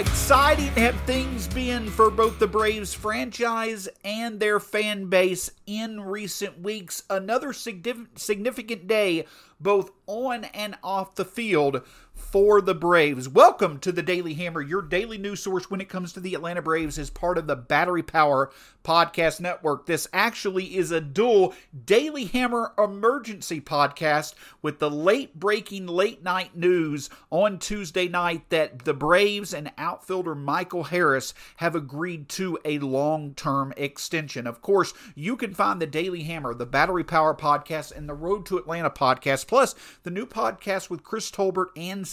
exciting have things been for both the Braves franchise and their fan base in recent weeks? Another significant day, both on and off the field, for the Braves. Welcome to the Daily Hammer, your daily news source when it comes to the Atlanta Braves as part of the Battery Power Podcast Network. This actually is a dual Daily Hammer emergency podcast with the late breaking late night news on Tuesday night that the Braves and outfielder Michael Harris have agreed to a long term extension. Of course, you can find the Daily Hammer, the Battery Power Podcast, and the Road to Atlanta podcast, plus the new podcast with Chris Tolbert and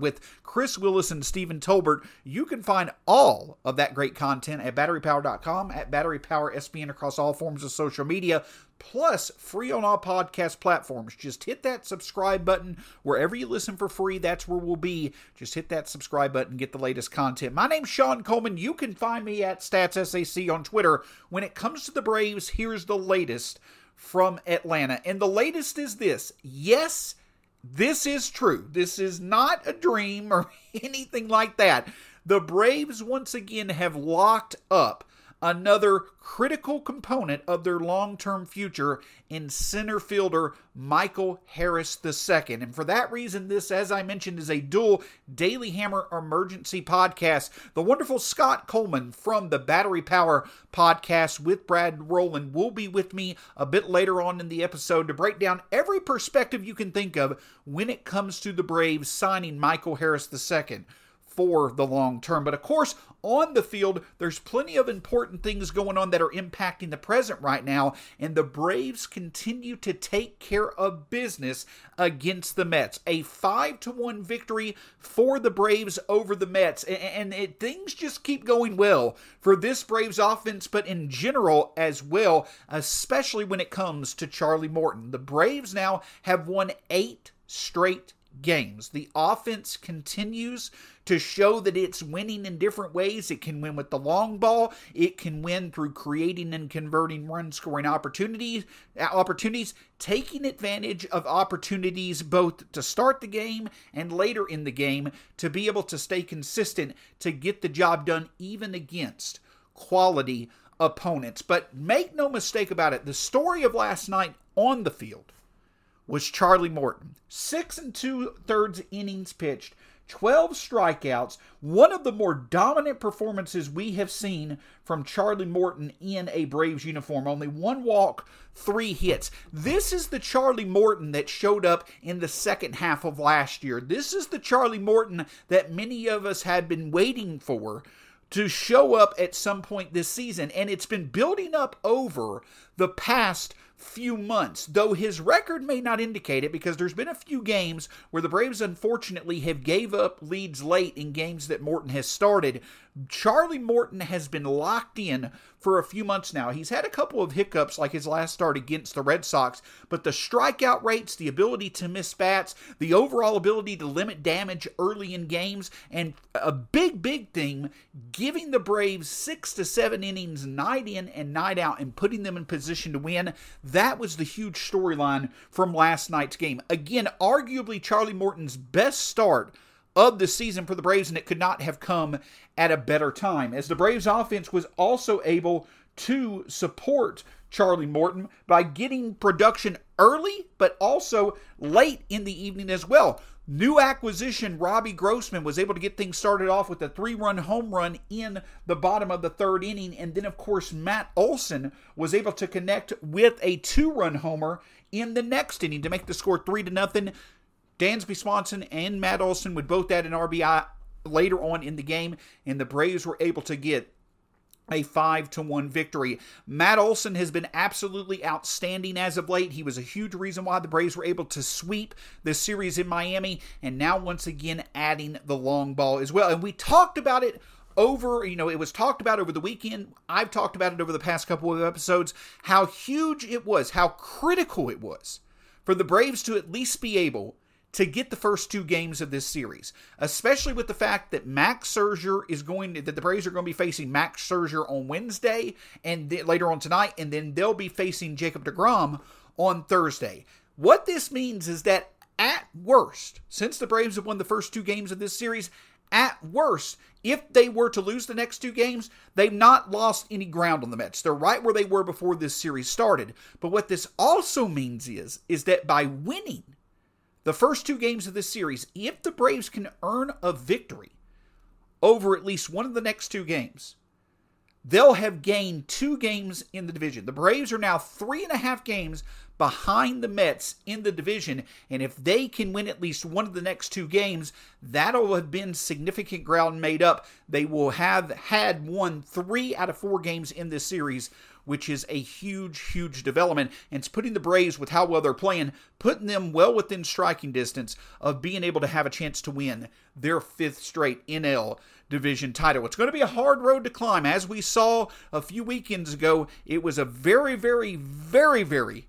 with Chris Willis and Stephen Tolbert. You can find all of that great content at batterypower.com, at batterypower across all forms of social media, plus free on all podcast platforms. Just hit that subscribe button wherever you listen for free. That's where we'll be. Just hit that subscribe button, get the latest content. My name's Shawn Coleman. You can find me at StatsSAC on Twitter. When it comes to the Braves, here's the latest from Atlanta. And the latest is this. Yes, this is true. This is not a dream or anything like that. The Braves once again have locked up another critical component of their long term future in center fielder Michael Harris II. And for that reason, this, as I mentioned, is a dual Daily Hammer emergency podcast. The wonderful Scott Coleman from the Battery Power podcast with Brad Rowland will be with me a bit later on in the episode to break down every perspective you can think of when it comes to the Braves signing Michael Harris II for the long term. But of course, on the field, there's plenty of important things going on that are impacting the present right now, and the Braves continue to take care of business against the Mets. A 5 to 1 victory for the Braves over the Mets, and it, things just keep going well for this Braves offense, but in general as well, especially when it comes to Charlie Morton. The Braves now have won eight straight games. The offense continues to show that it's winning in different ways. It can win with the long ball. It can win through creating and converting run scoring opportunities, opportunities, taking advantage of opportunities both to start the game and later in the game to be able to stay consistent to get the job done even against quality opponents. But make no mistake about it, the story of last night on the field was Charlie Morton. Six and two thirds innings pitched, 12 strikeouts, one of the more dominant performances we have seen from Charlie Morton in a Braves uniform. Only one walk, three hits. This is the Charlie Morton that showed up in the second half of last year. This is the Charlie Morton that many of us had been waiting for to show up at some point this season. And it's been building up over the past few months, though his record may not indicate it because there's been a few games where the Braves unfortunately have gave up leads late in games that Morton has started. Charlie Morton has been locked in for a few months now. He's had a couple of hiccups like his last start against the Red Sox, but the strikeout rates, the ability to miss bats, the overall ability to limit damage early in games, and a big, big thing, giving the Braves six to seven innings night in and night out and putting them in position to win. That was the huge storyline from last night's game. Again, arguably Charlie Morton's best start of the season for the Braves, and it could not have come at a better time, as the Braves offense was also able to support Charlie Morton by getting production early, but also late in the evening as well. New acquisition Robbie Grossman was able to get things started off with a three run home run in the bottom of the third inning. And then, of course, Matt Olson was able to connect with a two run homer in the next inning to make the score three to nothing. Dansby Swanson and Matt Olson would both add an RBI later on in the game, and the Braves were able to get a 5 to 1 victory. Matt Olson has been absolutely outstanding as of late. He was a huge reason why the Braves were able to sweep this series in Miami and now once again adding the long ball as well. And we talked about it over, you know, it was talked about over the weekend. I've talked about it over the past couple of episodes how huge it was, how critical it was for the Braves to at least be able to get the first two games of this series, especially with the fact that Max Scherzer is going to, that the Braves are going to be facing Max Scherzer on Wednesday and th- later on tonight, and then they'll be facing Jacob DeGrom on Thursday. What this means is that at worst, since the Braves have won the first two games of this series, at worst, if they were to lose the next two games, they've not lost any ground on the Mets. They're right where they were before this series started. But what this also means is is that by winning the first two games of this series, if the Braves can earn a victory over at least one of the next two games, they'll have gained two games in the division. The Braves are now three and a half games behind the Mets in the division. And if they can win at least one of the next two games, that'll have been significant ground made up. They will have had won three out of four games in this series, which is a huge, huge development. And it's putting the Braves, with how well they're playing, putting them well within striking distance of being able to have a chance to win their fifth straight NL division title. It's going to be a hard road to climb. As we saw a few weekends ago, it was a very, very, very, very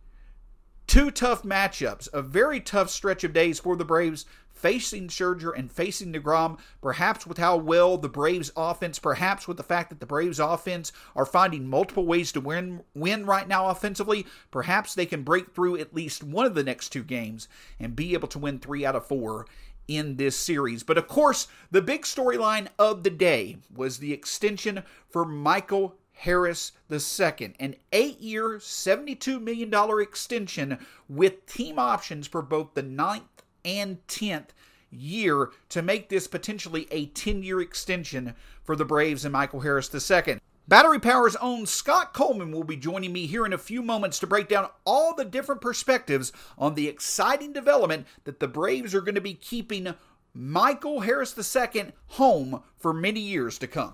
two tough matchups, a very tough stretch of days for the Braves facing Scherzer and facing DeGrom, perhaps with how well the Braves offense, perhaps with the fact that the Braves offense are finding multiple ways to win win right now offensively, perhaps they can break through at least one of the next two games and be able to win 3 out of 4 in this series. But of course, the big storyline of the day was the extension for Michael Harris II, an eight year, $72 million extension with team options for both the ninth and 10th year to make this potentially a 10 year extension for the Braves and Michael Harris II. Battery Power's own Scott Coleman will be joining me here in a few moments to break down all the different perspectives on the exciting development that the Braves are going to be keeping Michael Harris II home for many years to come.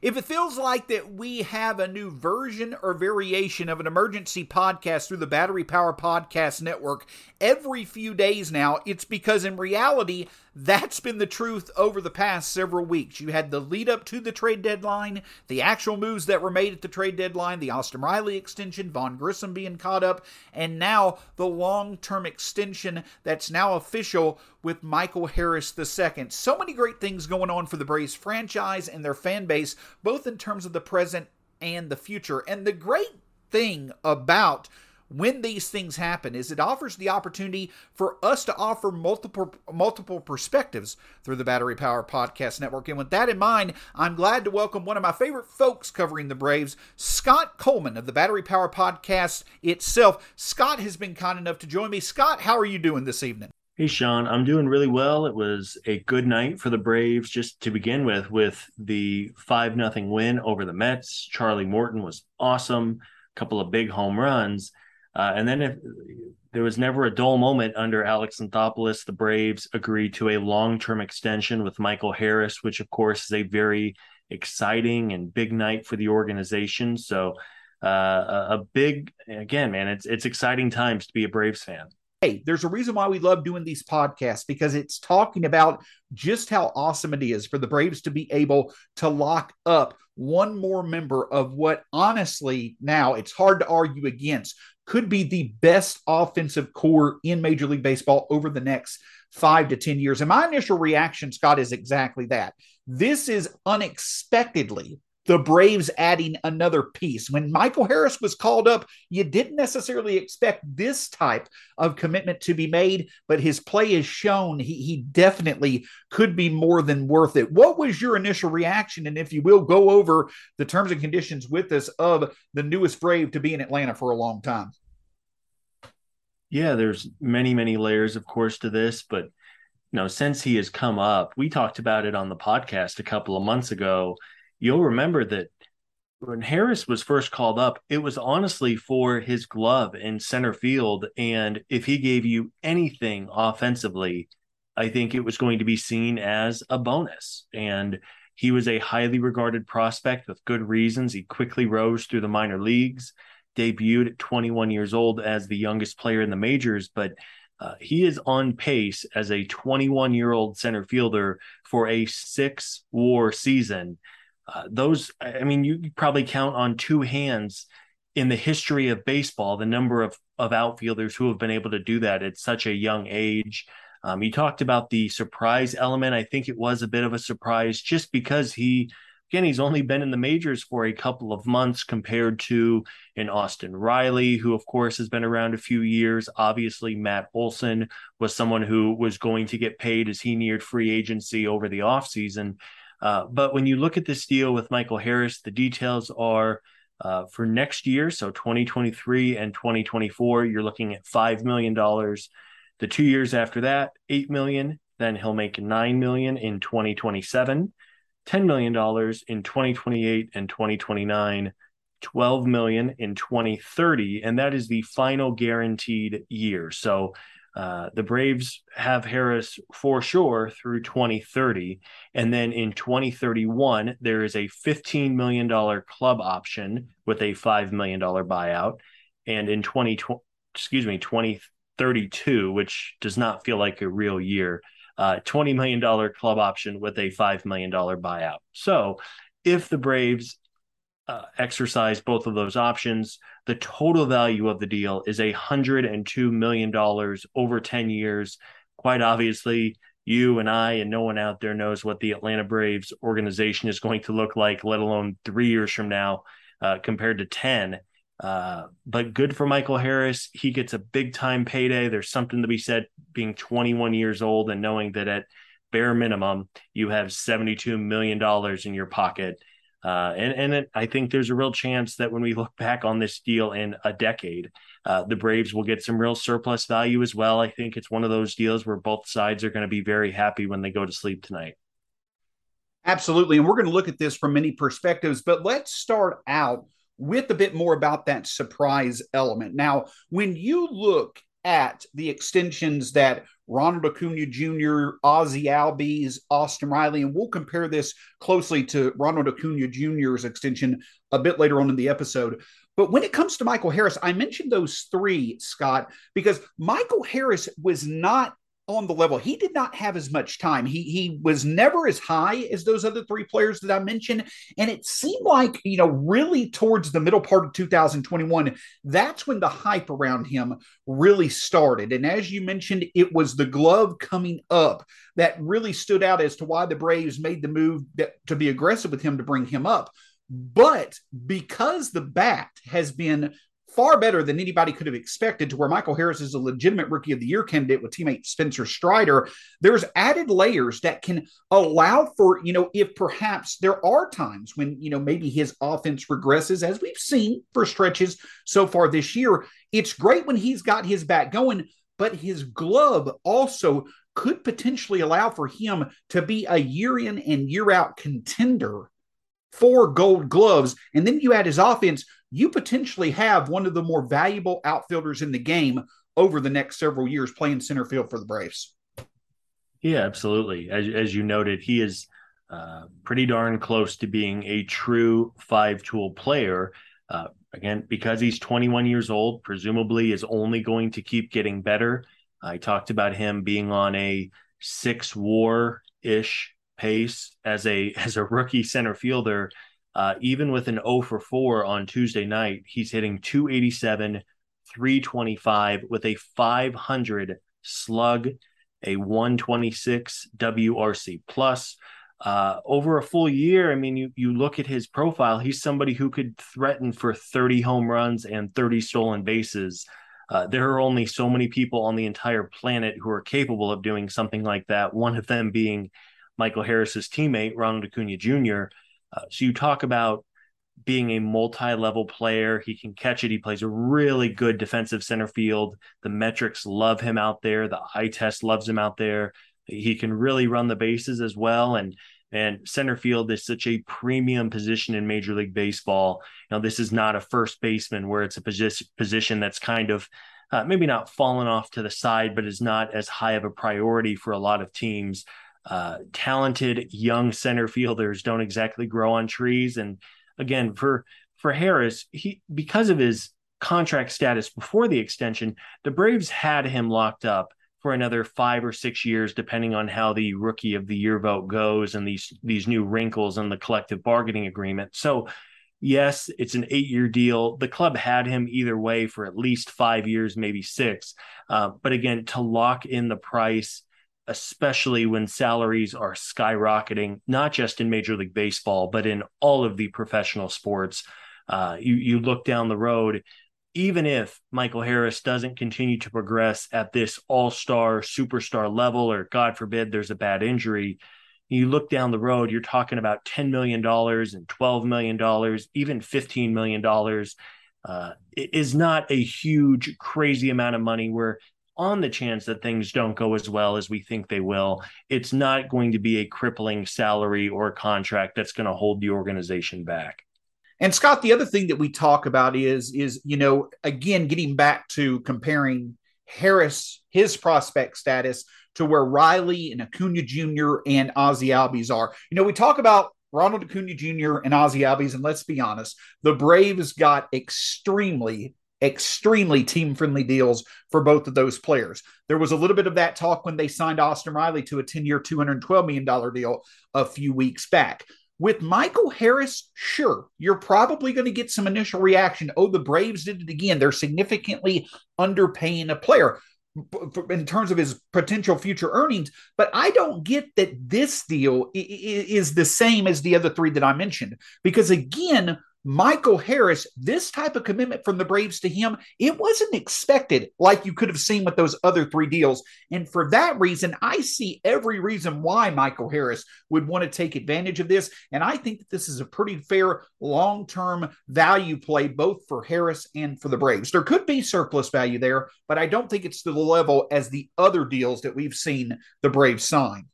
If it feels like that we have a new version or variation of an emergency podcast through the Battery Power Podcast Network every few days now, it's because in reality, that's been the truth over the past several weeks. You had the lead up to the trade deadline, the actual moves that were made at the trade deadline, the Austin Riley extension, Vaughn Grissom being caught up, and now the long term extension that's now official with Michael Harris II. So many great things going on for the Braves franchise and their fan base, both in terms of the present and the future. And the great thing about when these things happen is it offers the opportunity for us to offer multiple multiple perspectives through the Battery Power Podcast Network. And with that in mind, I'm glad to welcome one of my favorite folks covering the Braves, Scott Coleman of the Battery Power Podcast itself. Scott has been kind enough to join me. Scott, how are you doing this evening? Hey, Shawn, I'm doing really well. It was a good night for the Braves just to begin with, with the 5 nothing win over the Mets. Charlie Morton was awesome, a couple of big home runs. Uh, and then if there was never a dull moment under Alex Anthopoulos, the Braves agreed to a long-term extension with Michael Harris, which of course is a very exciting and big night for the organization. So uh, a big, again, man, it's it's exciting times to be a Braves fan. Hey, there's a reason why we love doing these podcasts because it's talking about just how awesome it is for the Braves to be able to lock up one more member of what honestly now it's hard to argue against could be the best offensive core in Major League Baseball over the next five to 10 years. And my initial reaction, Scott, is exactly that. This is unexpectedly the Braves adding another piece. When Michael Harris was called up, you didn't necessarily expect this type of commitment to be made, but his play has shown he, he definitely could be more than worth it. What was your initial reaction? And if you will, go over the terms and conditions with us of the newest Brave to be in Atlanta for a long time. Yeah, there's many, many layers, of course, to this, but you know, since he has come up, we talked about it on the podcast a couple of months ago you'll remember that when Harris was first called up, it was honestly for his glove in center field. And if he gave you anything offensively, I think it was going to be seen as a bonus. And he was a highly regarded prospect with good reasons. He quickly rose through the minor leagues, debuted at 21 years old as the youngest player in the majors, but uh, he is on pace as a 21 year old center fielder for a six war season. Uh, those, I mean, you probably count on two hands in the history of baseball the number of of outfielders who have been able to do that at such a young age. Um, you talked about the surprise element. I think it was a bit of a surprise just because he, again, he's only been in the majors for a couple of months compared to an Austin Riley, who, of course, has been around a few years. Obviously, Matt Olson was someone who was going to get paid as he neared free agency over the offseason. Uh, but when you look at this deal with Michael Harris, the details are uh, for next year, so 2023 and 2024, you're looking at $5 million. The two years after that, 8 million. Then he'll make 9 million in 2027, $10 million in 2028 and 2029. 12 million in 2030 and that is the final guaranteed year so uh, the Braves have Harris for sure through 2030. And then in 2031, there is a $15 million club option with a $5 million buyout. And in 2020, excuse me, 2032, which does not feel like a real year, uh, $20 million club option with a $5 million buyout. So if the Braves uh, exercise both of those options, the total value of the deal is a $102 million over 10 years. Quite obviously, you and I and no one out there knows what the Atlanta Braves organization is going to look like, let alone three years from now uh, compared to 10. Uh, but good for Michael Harris. He gets a big time payday. There's something to be said being 21 years old and knowing that at bare minimum, you have $72 million in your pocket uh, and and it, I think there's a real chance that when we look back on this deal in a decade, uh, the Braves will get some real surplus value as well. I think it's one of those deals where both sides are going to be very happy when they go to sleep tonight. Absolutely. And we're going to look at this from many perspectives, but let's start out with a bit more about that surprise element. Now, when you look at the extensions that Ronald Acuna Jr., Ozzie Albies, Austin Riley, and we'll compare this closely to Ronald Acuna Jr.'s extension a bit later on in the episode. But when it comes to Michael Harris, I mentioned those three, Scott, because Michael Harris was not on the level. He did not have as much time. He he was never as high as those other three players that I mentioned. And it seemed like, you know, really towards the middle part of 2021, that's when the hype around him really started. And as you mentioned, it was the glove coming up that really stood out as to why the Braves made the move that, to be aggressive with him to bring him up. But because the bat has been far better than anybody could have expected to where Michael Harris is a legitimate rookie of the year candidate with teammate Spencer Strider. There's added layers that can allow for, you know, if perhaps there are times when, you know, maybe his offense regresses, as we've seen for stretches so far this year. It's great when he's got his back going, but his glove also could potentially allow for him to be a year in and year out contender for gold gloves. And then you add his offense, you potentially have one of the more valuable outfielders in the game over the next several years playing center field for the Braves. Yeah, absolutely. As, as you noted, he is uh, pretty darn close to being a true five tool player. Uh, again, because he's 21 years old, presumably is only going to keep getting better. I talked about him being on a six war ish pace as a as a rookie center fielder. Uh, even with an 0 for 4 on Tuesday night, he's hitting 287, 325 with a 500 slug a 126 WRC plus. Uh, over a full year, I mean, you you look at his profile, he's somebody who could threaten for 30 home runs and 30 stolen bases. Uh, there are only so many people on the entire planet who are capable of doing something like that. One of them being Michael Harris's teammate, Ronald Acuna Jr. Uh, so you talk about being a multi-level player. He can catch it. He plays a really good defensive center field. The metrics love him out there. The eye test loves him out there. He can really run the bases as well. And and center field is such a premium position in Major League Baseball. Now, this is not a first baseman where it's a position that's kind of uh, maybe not fallen off to the side, but is not as high of a priority for a lot of teams. Uh, talented young center fielders don't exactly grow on trees, and again for for Harris, he because of his contract status before the extension, the Braves had him locked up for another five or six years, depending on how the rookie of the year vote goes and these these new wrinkles in the collective bargaining agreement. So yes, it's an eight year deal. The club had him either way for at least five years, maybe six. Uh, but again, to lock in the price, especially when salaries are skyrocketing, not just in Major League Baseball, but in all of the professional sports. Uh, you you look down the road, even if Michael Harris doesn't continue to progress at this all star, superstar level, or God forbid there's a bad injury, you look down the road, you're talking about $10 million and $12 million, even $15 million. Uh, is not a huge, crazy amount of money where, on the chance that things don't go as well as we think they will, it's not going to be a crippling salary or a contract that's going to hold the organization back. And Scott, the other thing that we talk about is is you know again getting back to comparing Harris his prospect status to where Riley and Acuna Jr. and Ozzie Albies are. You know, we talk about Ronald Acuna Jr. and Ozzie Albies, and let's be honest, the Braves got extremely extremely team friendly deals for both of those players. There was a little bit of that talk when they signed Austin Riley to a 10 year, $212 million deal a few weeks back. With Michael Harris, sure, you're probably going to get some initial reaction. Oh, the Braves did it again. They're significantly underpaying a player in terms of his potential future earnings. But I don't get that this deal is the same as the other three that I mentioned. Because again, Michael Harris, this type of commitment from the Braves to him, it wasn't expected like you could have seen with those other three deals. And for that reason, I see every reason why Michael Harris would want to take advantage of this. And I think that this is a pretty fair long term value play, both for Harris and for the Braves. There could be surplus value there, but I don't think it's to the level as the other deals that we've seen the Braves sign.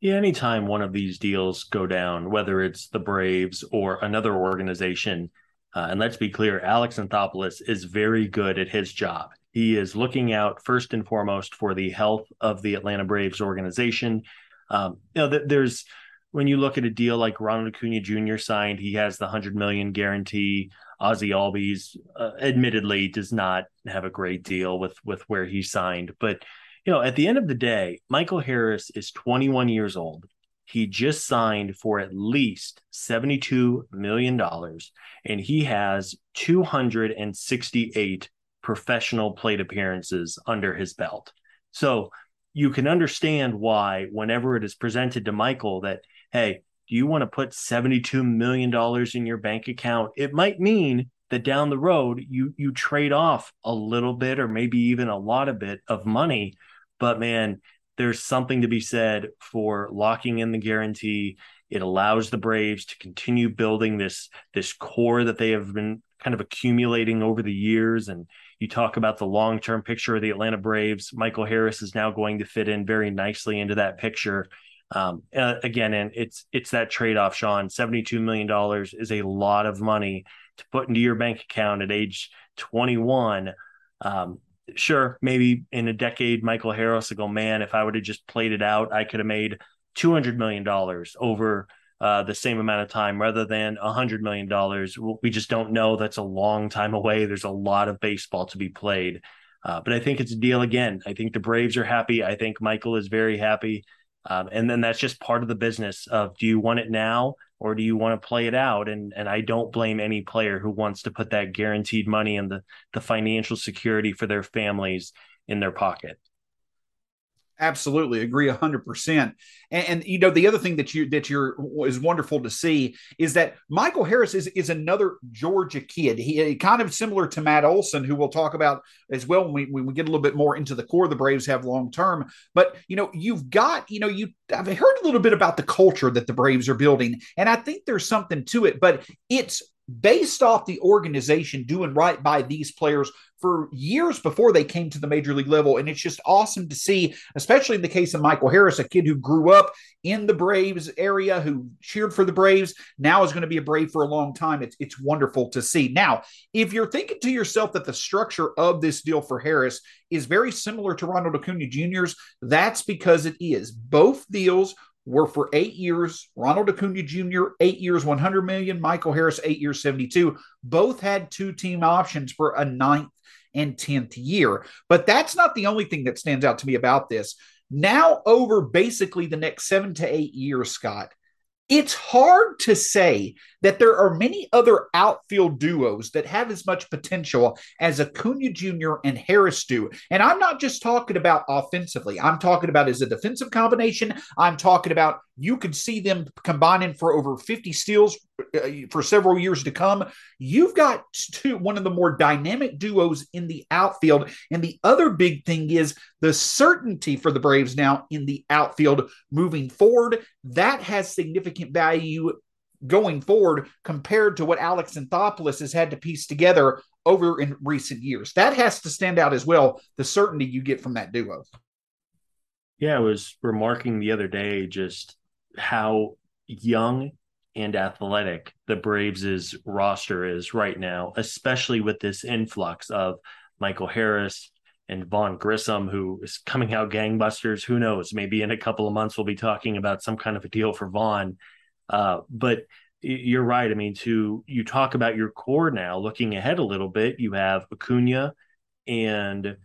Yeah, anytime one of these deals go down, whether it's the Braves or another organization, uh, and let's be clear, Alex Anthopoulos is very good at his job. He is looking out first and foremost for the health of the Atlanta Braves organization. Um, you know, th- there's when you look at a deal like Ronald Acuna Jr. signed, he has the hundred million guarantee. Ozzie Albies, uh, admittedly, does not have a great deal with with where he signed, but you know, at the end of the day, Michael Harris is 21 years old. He just signed for at least $72 million, and he has 268 professional plate appearances under his belt. So you can understand why, whenever it is presented to Michael that, hey, do you want to put $72 million in your bank account? It might mean that down the road you you trade off a little bit or maybe even a lot of bit of money but man, there's something to be said for locking in the guarantee. It allows the Braves to continue building this this core that they have been kind of accumulating over the years. And you talk about the long term picture of the Atlanta Braves. Michael Harris is now going to fit in very nicely into that picture. Um, uh, again, and it's it's that trade off, Shawn. Seventy two million dollars is a lot of money to put into your bank account at age twenty one. Um, sure, maybe in a decade, Michael Harris will go, man, if I would have just played it out, I could have made $200 million over uh, the same amount of time rather than $100 million. We just don't know. That's a long time away. There's a lot of baseball to be played. Uh, but I think it's a deal again. I think the Braves are happy. I think Michael is very happy. Um, and then that's just part of the business of do you want it now or do you want to play it out? And and I don't blame any player who wants to put that guaranteed money and the the financial security for their families in their pocket. Absolutely agree hundred percent. And you know the other thing that you that you're is wonderful to see is that Michael Harris is is another Georgia kid. He kind of similar to Matt Olson, who we'll talk about as well when we when we get a little bit more into the core the Braves have long term. But you know you've got you know you I've heard a little bit about the culture that the Braves are building, and I think there's something to it. But it's based off the organization doing right by these players for years before they came to the major league level. And it's just awesome to see, especially in the case of Michael Harris, a kid who grew up in the Braves area, who cheered for the Braves, now is going to be a Brave for a long time. It's, it's wonderful to see. Now, if you're thinking to yourself that the structure of this deal for Harris is very similar to Ronald Acuna Jr.'s, that's because it is. Both deals were for eight years. Ronald Acuna Jr., eight years, 100 million. Michael Harris, eight years, 72. Both had two team options for a ninth and 10th year. But that's not the only thing that stands out to me about this. Now, over basically the next seven to eight years, Scott, it's hard to say that there are many other outfield duos that have as much potential as Acuna Jr. and Harris do. And I'm not just talking about offensively, I'm talking about as a defensive combination. I'm talking about you could see them combining for over 50 steals uh, for several years to come. You've got two, one of the more dynamic duos in the outfield. And the other big thing is the certainty for the Braves now in the outfield moving forward. That has significant value going forward compared to what Alex Anthopoulos has had to piece together over in recent years. That has to stand out as well, the certainty you get from that duo. Yeah, I was remarking the other day just how young and athletic the Braves' roster is right now, especially with this influx of Michael Harris and Vaughn Grissom, who is coming out gangbusters. Who knows? Maybe in a couple of months we'll be talking about some kind of a deal for Vaughn. Uh, but you're right. I mean, to you talk about your core now, looking ahead a little bit, you have Acuna and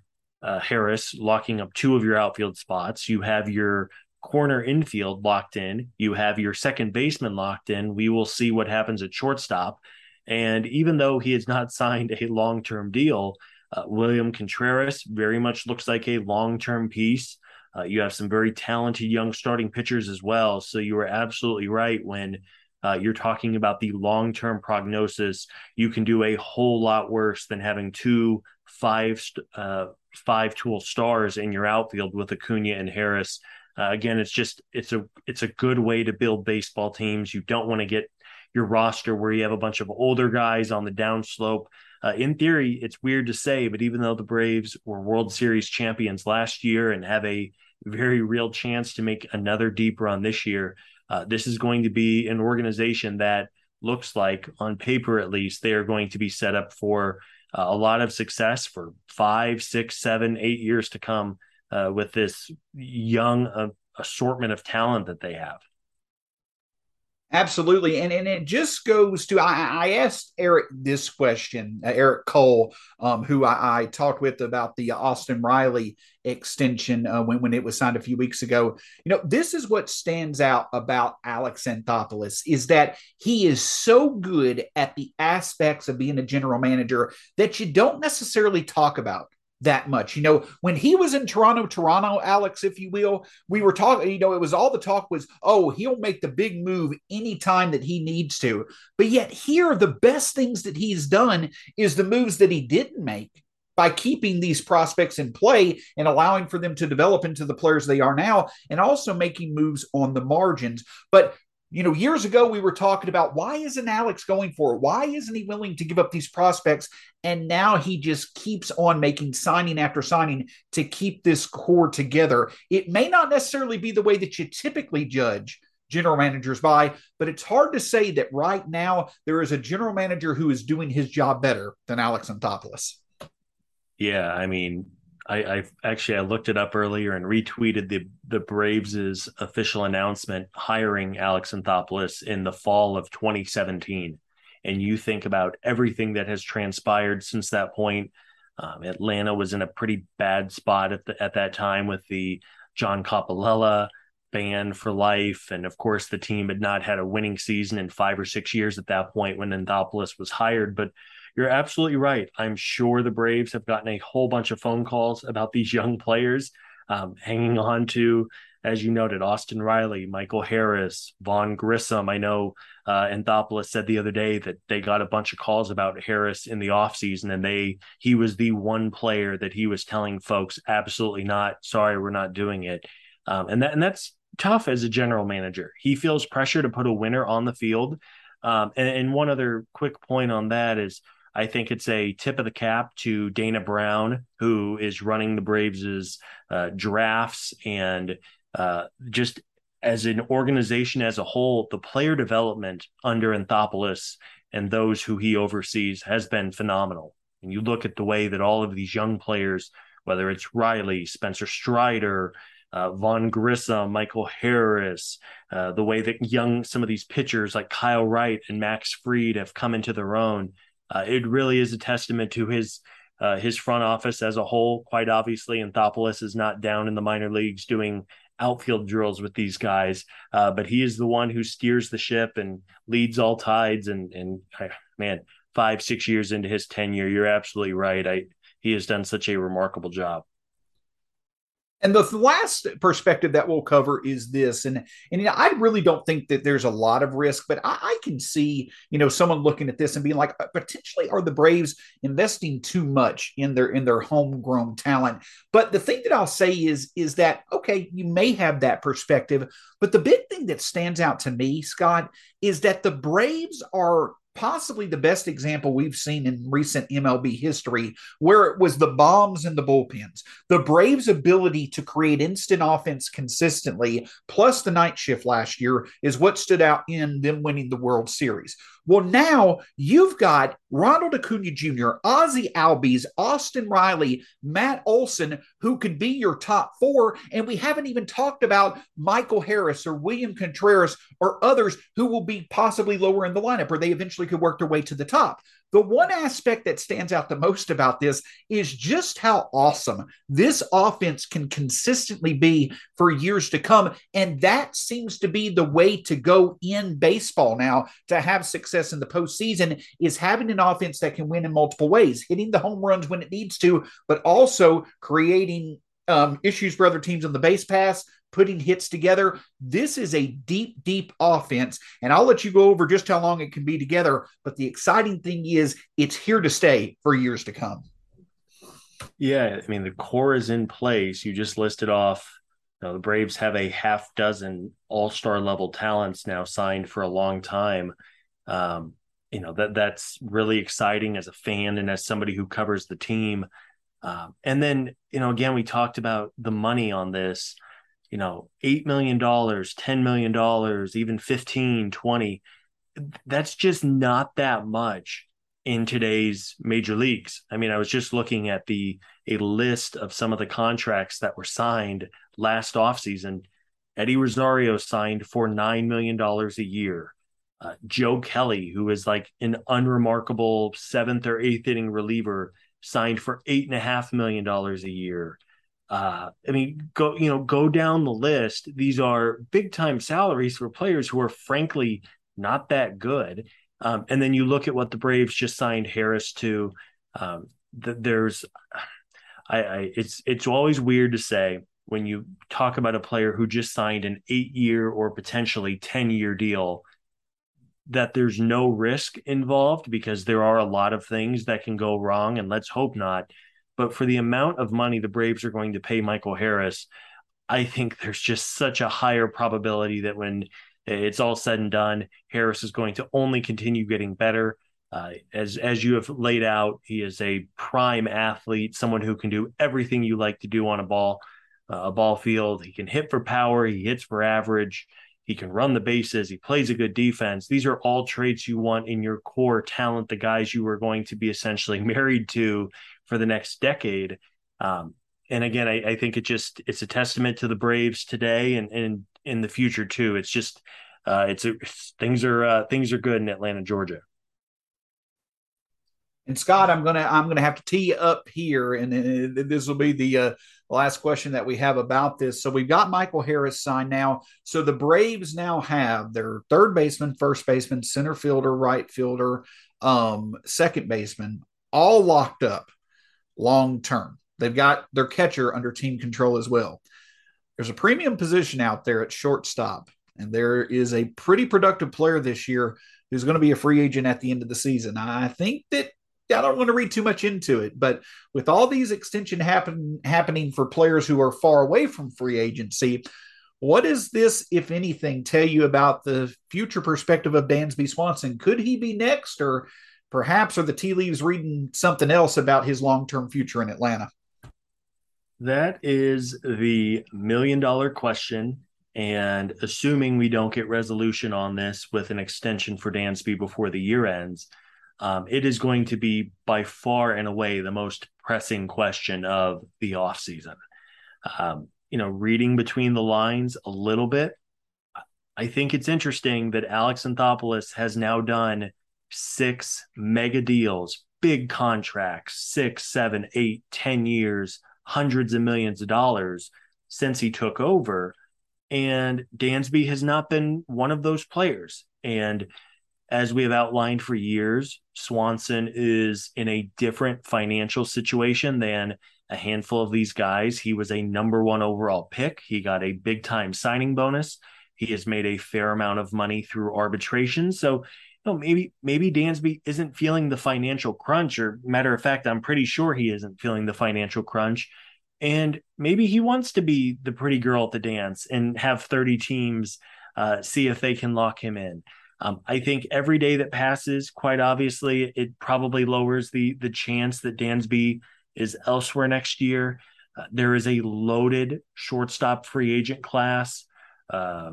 uh, Harris locking up two of your outfield spots. You have your corner infield locked in. You have your second baseman locked in. We will see what happens at shortstop. And even though he has not signed a long term deal, uh, William Contreras very much looks like a long term piece. Uh, you have some very talented young starting pitchers as well. So you were absolutely right when uh, you're talking about the long term prognosis. You can do a whole lot worse than having two five uh, five tool stars in your outfield with Acuna and Harris. Uh, again, it's just it's a it's a good way to build baseball teams. You don't want to get your roster where you have a bunch of older guys on the downslope. Uh, in theory, it's weird to say, but even though the Braves were World Series champions last year and have a very real chance to make another deep run this year, uh, this is going to be an organization that looks like, on paper at least, they are going to be set up for uh, a lot of success for five, six, seven, eight years to come uh, with this young uh, assortment of talent that they have. Absolutely. And, and it just goes to I, I asked Eric this question, uh, Eric Cole, um, who I, I, talked with about the Austin Riley extension uh, when, when it was signed a few weeks ago. You know, this is what stands out about Alex Anthopoulos is that he is so good at the aspects of being a general manager that you don't necessarily talk about that much. You know, when he was in Toronto, Toronto, Alex, if you will, we were talking, you know, it was all the talk was, oh, he'll make the big move anytime that he needs to. But yet, here, the best things that he's done is the moves that he didn't make by keeping these prospects in play and allowing for them to develop into the players they are now, and also making moves on the margins. But you know, years ago we were talking about why isn't Alex going for it? Why isn't he willing to give up these prospects? And now he just keeps on making signing after signing to keep this core together. It may not necessarily be the way that you typically judge general managers by, but it's hard to say that right now there is a general manager who is doing his job better than Alex Anthopoulos. Yeah, I mean, I, I actually I looked it up earlier and retweeted the the Braves' official announcement hiring Alex Anthopoulos in the fall of 2017. And you think about everything that has transpired since that point. Um, Atlanta was in a pretty bad spot at the, at that time with the John Coppolella ban for life, and of course the team had not had a winning season in five or six years at that point when Anthopoulos was hired. But you're absolutely right. I'm sure the Braves have gotten a whole bunch of phone calls about these young players. um, hanging on to, as you noted, Austin Riley, Michael Harris, Vaughn Grissom. I know uh, Anthopoulos said the other day that they got a bunch of calls about Harris in the offseason, and they he was the one player that he was telling folks, absolutely not. Sorry, we're not doing it. Um, and that and that's tough as a general manager. He feels pressure to put a winner on the field. Um, and, and one other quick point on that is I think it's a tip of the cap to Dana Brown, who is running the Braves' uh, drafts and uh, just as an organization as a whole, the player development under Anthopoulos and those who he oversees has been phenomenal. And you look at the way that all of these young players, whether it's Riley, Spencer Strider, uh, Vaughn Grissom, Michael Harris, uh, the way that young some of these pitchers like Kyle Wright and Max Fried have come into their own uh, it really is a testament to his uh, his front office as a whole. Quite obviously, Anthopoulos is not down in the minor leagues doing outfield drills with these guys, uh, but he is the one who steers the ship and leads all tides. And and man, five six years into his tenure, you're absolutely right. I he has done such a remarkable job. And the last perspective that we'll cover is this, and and you know, I really don't think that there's a lot of risk, but I, I, can see you know someone looking at this and being like, uh, potentially are the Braves investing too much in their in their homegrown talent? But the thing that I'll say is is that okay, you may have that perspective, but the big thing that stands out to me, Scott, is that the Braves are possibly the best example we've seen in recent MLB history, where it was the bombs and the bullpens. The Braves' ability to create instant offense consistently, plus the night shift last year, is what stood out in them winning the World Series. Well, now you've got Ronald Acuna Jr., Ozzie Albies, Austin Riley, Matt Olson, who could be your top four. And we haven't even talked about Michael Harris or William Contreras or others who will be possibly lower in the lineup or they eventually could work their way to the top. The one aspect that stands out the most about this is just how awesome this offense can consistently be for years to come. And that seems to be the way to go in baseball now to have success in the postseason is having an offense that can win in multiple ways, hitting the home runs when it needs to, but also creating um, issues for other teams on the base paths, putting hits together. This is a deep, deep offense. And I'll let you go over just how long it can be together. But the exciting thing is it's here to stay for years to come. Yeah. I mean, the core is in place. You just listed off. You know, the Braves have a half dozen all star level talents now signed for a long time. Um, you know that that's really exciting as a fan and as somebody who covers the team. Um, and then you know again we talked about the money on this you know, $8 million, $10 million, even 15, 20. That's just not that much in today's major leagues. I mean, I was just looking at the a list of some of the contracts that were signed last offseason. Eddie Rosario signed for $9 million a year. Uh, Joe Kelly, who is like an unremarkable seventh or eighth inning reliever, signed for eight and a half million dollars a year uh, I mean, go you know go down the list. These are big time salaries for players who are frankly not that good. Um, and then you look at what the Braves just signed Harris to. Um, th- there's, I, I, it's it's always weird to say when you talk about a player who just signed an eight year or potentially ten year deal that there's no risk involved because there are a lot of things that can go wrong, and let's hope not. But for the amount of money the Braves are going to pay Michael Harris, I think there's just such a higher probability that when it's all said and done, Harris is going to only continue getting better. Uh, as as you have laid out, he is a prime athlete, someone who can do everything you like to do on a ball, uh, a ball field. He can hit for power, he hits for average, he can run the bases, he plays a good defense. These are all traits you want in your core talent, the guys you are going to be essentially married to for the next decade. Um, and again, I, I, think it just it's a testament to the Braves today and, and in the future too. It's just uh, it's, it's things are uh, things are good in Atlanta, Georgia. And Scott, I'm gonna I'm gonna have to tee you up here, and this will be the uh, last question that we have about this. So we've got Michael Harris signed now. So the Braves now have their third baseman, first baseman, center fielder, right fielder, um, second baseman, all locked up long term. they've got their catcher under team control as well. There's a premium position out there at shortstop, and there is a pretty productive player this year who's going to be a free agent at the end of the season. I think that I don't want to read too much into it, but with all these extension happen happening for players who are far away from free agency, what does this, if anything, tell you about the future perspective of Dansby Swanson? Could he be next, or perhaps are the tea leaves reading something else about his long term future in Atlanta? That is the million dollar question. And assuming we don't get resolution on this with an extension for Dansby before the year ends, um, it is going to be by far and away the most pressing question of the offseason. Um, you know, reading between the lines a little bit, I think it's interesting that Alex Anthopoulos has now done six mega deals, big contracts, six, seven, eight, ten years, hundreds of millions of dollars since he took over. And Dansby has not been one of those players. And as we have outlined for years, Swanson is in a different financial situation than a handful of these guys. He was a number one overall pick. He got a big time signing bonus. He has made a fair amount of money through arbitration. So, know, maybe maybe Dansby isn't feeling the financial crunch, or matter of fact, I'm pretty sure he isn't feeling the financial crunch. And maybe he wants to be the pretty girl at the dance and have 30 teams uh, see if they can lock him in. Um, I think every day that passes, quite obviously, it probably lowers the the chance that Dansby is elsewhere next year. Uh, there is a loaded shortstop free agent class. Uh,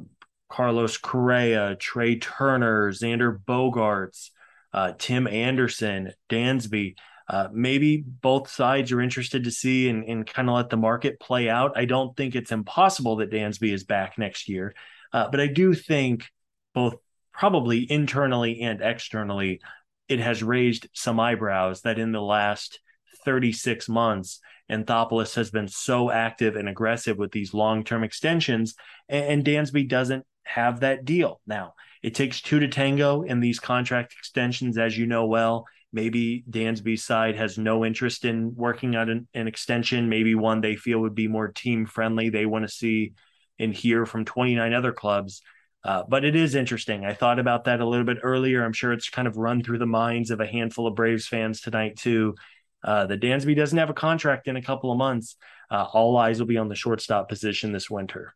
Carlos Correa, Trea Turner, Xander Bogaerts, uh, Tim Anderson, Dansby. Uh, maybe both sides are interested to see and, and kind of let the market play out. I don't think it's impossible that Dansby is back next year, uh, but I do think both probably internally and externally, it has raised some eyebrows that in the last 36 months, Anthopoulos has been so active and aggressive with these long term extensions, and, Dansby doesn't have that deal. Now, it takes two to tango in these contract extensions, as you know well. Maybe Dansby's side has no interest in working on an, an extension, maybe one they feel would be more team friendly. They want to see and hear from 29 other clubs. Uh, but it is interesting. I thought about that a little bit earlier. I'm sure it's kind of run through the minds of a handful of Braves fans tonight, too. Uh, the Dansby doesn't have a contract in a couple of months. Uh, all eyes will be on the shortstop position this winter.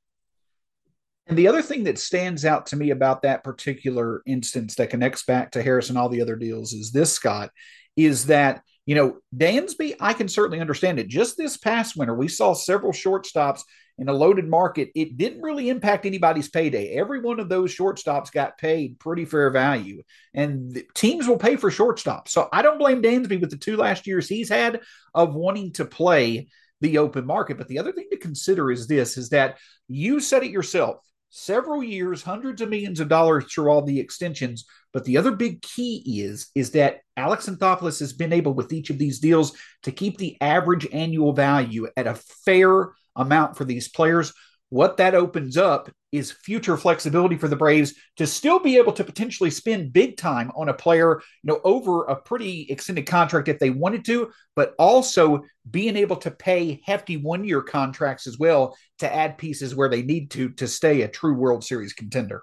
And the other thing that stands out to me about that particular instance that connects back to Harris and all the other deals is this, Scott, is that, you know, Dansby, I can certainly understand it. Just this past winter, we saw several shortstops in a loaded market, it didn't really impact anybody's payday. Every one of those shortstops got paid pretty fair value, and teams will pay for shortstops. So I don't blame Dansby with the two last years he's had of wanting to play the open market. But the other thing to consider is this: is that you said it yourself. Several years, hundreds of millions of dollars through all the extensions. But the other big key is is that Alex Anthopoulos has been able with each of these deals to keep the average annual value at a fair amount for these players. What that opens up is future flexibility for the Braves to still be able to potentially spend big time on a player, you know, over a pretty extended contract if they wanted to, but also being able to pay hefty one-year contracts as well to add pieces where they need to to stay a true World Series contender.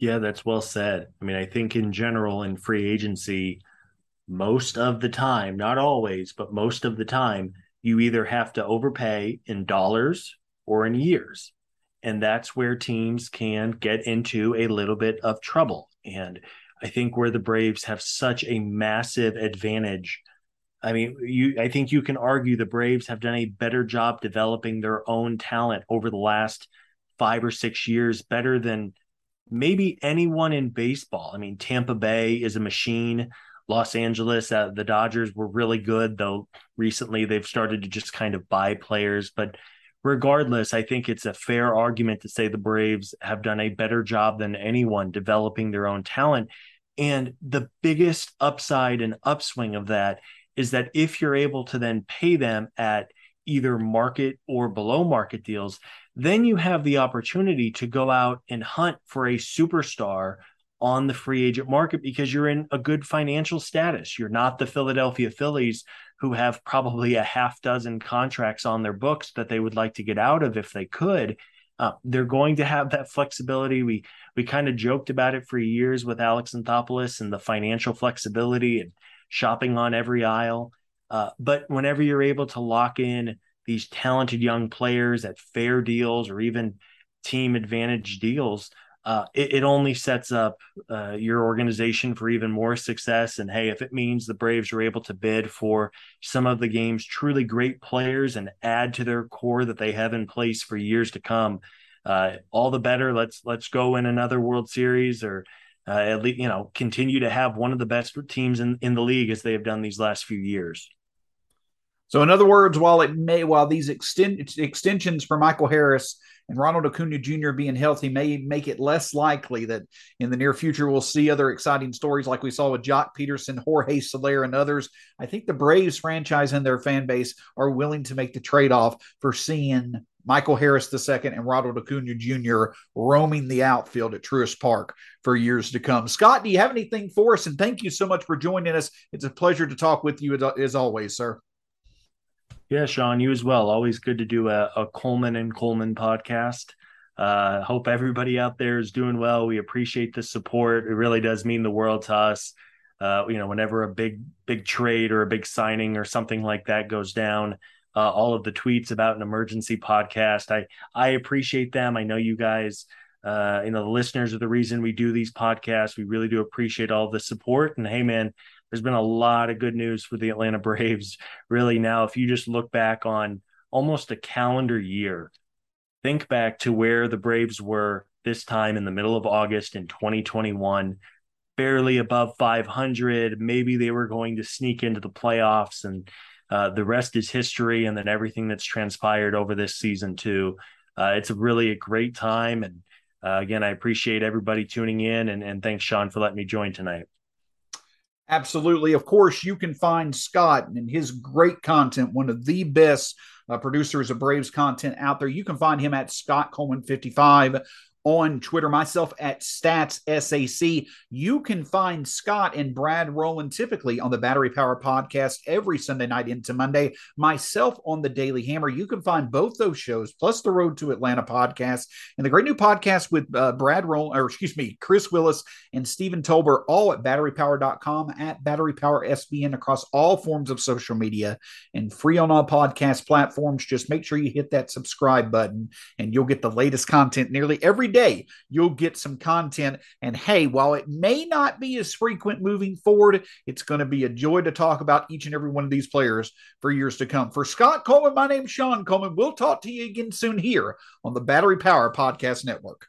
Yeah, that's well said. I mean, I think in general in free agency, most of the time, not always, but most of the time, you either have to overpay in dollars or in years. And that's where teams can get into a little bit of trouble. And I think where the Braves have such a massive advantage. I mean, you I think you can argue the Braves have done a better job developing their own talent over the last 5 or 6 years better than maybe anyone in baseball. I mean, Tampa Bay is a machine. Los Angeles, uh, the Dodgers were really good, though recently they've started to just kind of buy players. But regardless, I think it's a fair argument to say the Braves have done a better job than anyone developing their own talent. And the biggest upside and upswing of that is that if you're able to then pay them at either market or below market deals, then you have the opportunity to go out and hunt for a superstar on the free agent market because you're in a good financial status. You're not the Philadelphia Phillies who have probably a half dozen contracts on their books that they would like to get out of if they could. Uh, they're going to have that flexibility. We we kind of joked about it for years with Alex Anthopoulos and the financial flexibility and shopping on every aisle. Uh, but whenever you're able to lock in these talented young players at fair deals or even team advantage deals, uh, it, it, only sets up uh, your organization for even more success. And hey, if it means the Braves are able to bid for some of the game's truly great players and add to their core that they have in place for years to come, uh, all the better. Let's let's go in another World Series or uh, at least you know continue to have one of the best teams in, in the league as they have done these last few years. So, in other words, while it may while these extend, extensions for Michael Harris and Ronald Acuna Jr. being healthy may make it less likely that in the near future we'll see other exciting stories like we saw with Joc Pederson, Jorge Soler, and others. I think the Braves franchise and their fan base are willing to make the trade off for seeing Michael Harris II and Ronald Acuna Jr. roaming the outfield at Truist Park for years to come. Scott, do you have anything for us? And thank you so much for joining us. It's a pleasure to talk with you as always, sir. Yeah, Shawn, you as well. Always good to do a, a Coleman and Coleman podcast. Uh, hope everybody out there is doing well. We appreciate the support. It really does mean the world to us. Uh, you know, whenever a big big trade or a big signing or something like that goes down, uh, all of the tweets about an emergency podcast, I I appreciate them. I know you guys, uh, you know, the listeners are the reason we do these podcasts. We really do appreciate all the support. And hey, man, there's been a lot of good news for the Atlanta Braves. Really, now, if you just look back on almost a calendar year, think back to where the Braves were this time in the middle of August in 2021, barely above 500. Maybe they were going to sneak into the playoffs, and uh, the rest is history. And then everything that's transpired over this season, too. Uh, it's really a great time. And uh, again, I appreciate everybody tuning in, and, and thanks, Shawn, for letting me join tonight. Absolutely. Of course, you can find Scott and his great content, one of the best uh, producers of Braves content out there. You can find him at Scott Coleman 55 on Twitter, myself at Stats SAC. You can find Scott and Brad Rowland typically on the Battery Power podcast every Sunday night into Monday. Myself on the Daily Hammer. You can find both those shows plus the Road to Atlanta podcast and the great new podcast with uh, Brad Rowland, or excuse me, Chris Willis and Stephen Tolbert, all at batterypower.com at Battery Power SBN across all forms of social media and free on all podcast platforms. Just make sure you hit that subscribe button and you'll get the latest content nearly every day you'll get some content. And hey, while it may not be as frequent moving forward, it's going to be a joy to talk about each and every one of these players for years to come. For Scott Coleman, my name's Shawn Coleman. We'll talk to you again soon here on the Battery Power Podcast Network.